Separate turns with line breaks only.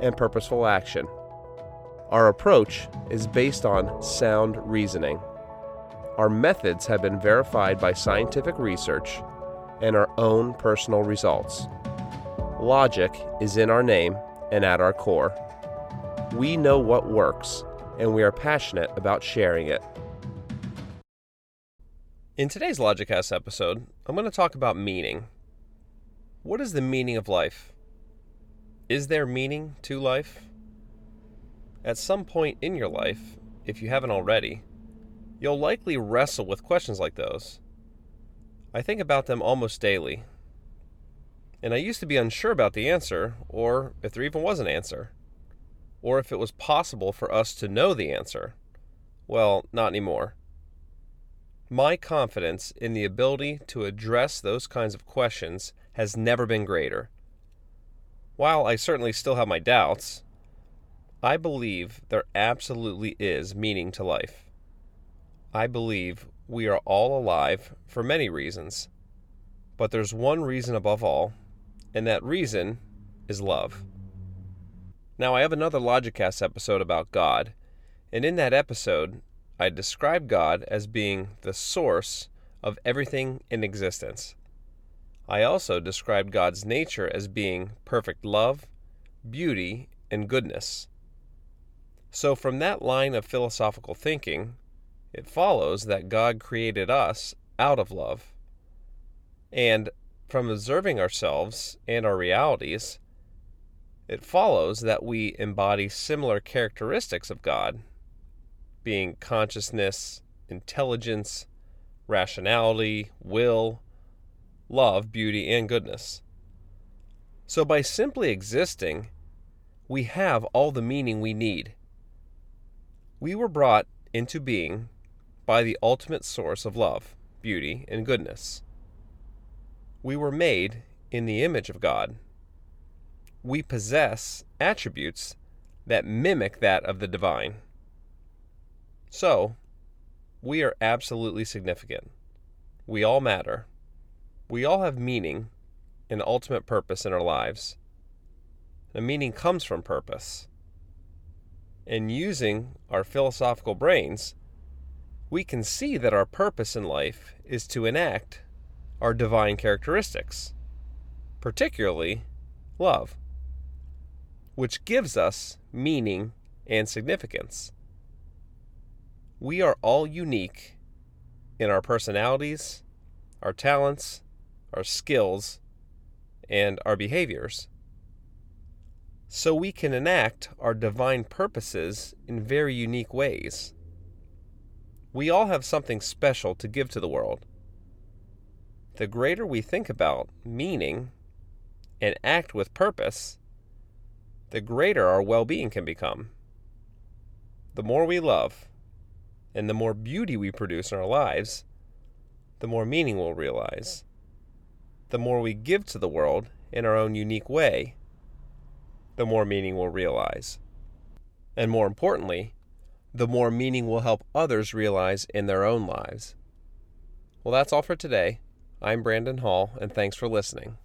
and purposeful action. Our approach is based on sound reasoning. Our methods have been verified by scientific research and our own personal results. Logic is in our name and at our core. We know what works, and we are passionate about sharing it. In today's Logicast episode, I'm going to talk about meaning. What is the meaning of life? Is there meaning to life? At some point in your life, if you haven't already, you'll likely wrestle with questions like those. I think about them almost daily. And I used to be unsure about the answer, or if there even was an answer, or if it was possible for us to know the answer. Well, not anymore. My confidence in the ability to address those kinds of questions has never been greater. While I certainly still have my doubts, I believe there absolutely is meaning to life. I believe we are all alive for many reasons, but there's one reason above all, and that reason is love. Now, I have another Logicast episode about God, and in that episode, I describe God as being the source of everything in existence. I also described God's nature as being perfect love, beauty, and goodness. So, from that line of philosophical thinking, it follows that God created us out of love. And from observing ourselves and our realities, it follows that we embody similar characteristics of God, being consciousness, intelligence, rationality, will, love, beauty, and goodness. So, by simply existing, we have all the meaning we need. We were brought into being by the ultimate source of love, beauty, and goodness. We were made in the image of God. We possess attributes that mimic that of the divine. So, we are absolutely significant. We all matter. We all have meaning and ultimate purpose in our lives. The meaning comes from purpose. And using our philosophical brains, we can see that our purpose in life is to enact our divine characteristics, particularly love, which gives us meaning and significance. We are all unique in our personalities, our talents, our skills, and our behaviors. So we can enact our divine purposes in very unique ways. We all have something special to give to the world. The greater we think about meaning and act with purpose, the greater our well being can become. The more we love and the more beauty we produce in our lives, the more meaning we'll realize. The more we give to the world in our own unique way, the more meaning we'll realize. And more importantly, the more meaning we'll help others realize in their own lives. Well, that's all for today. I'm Brandon Hall, and thanks for listening.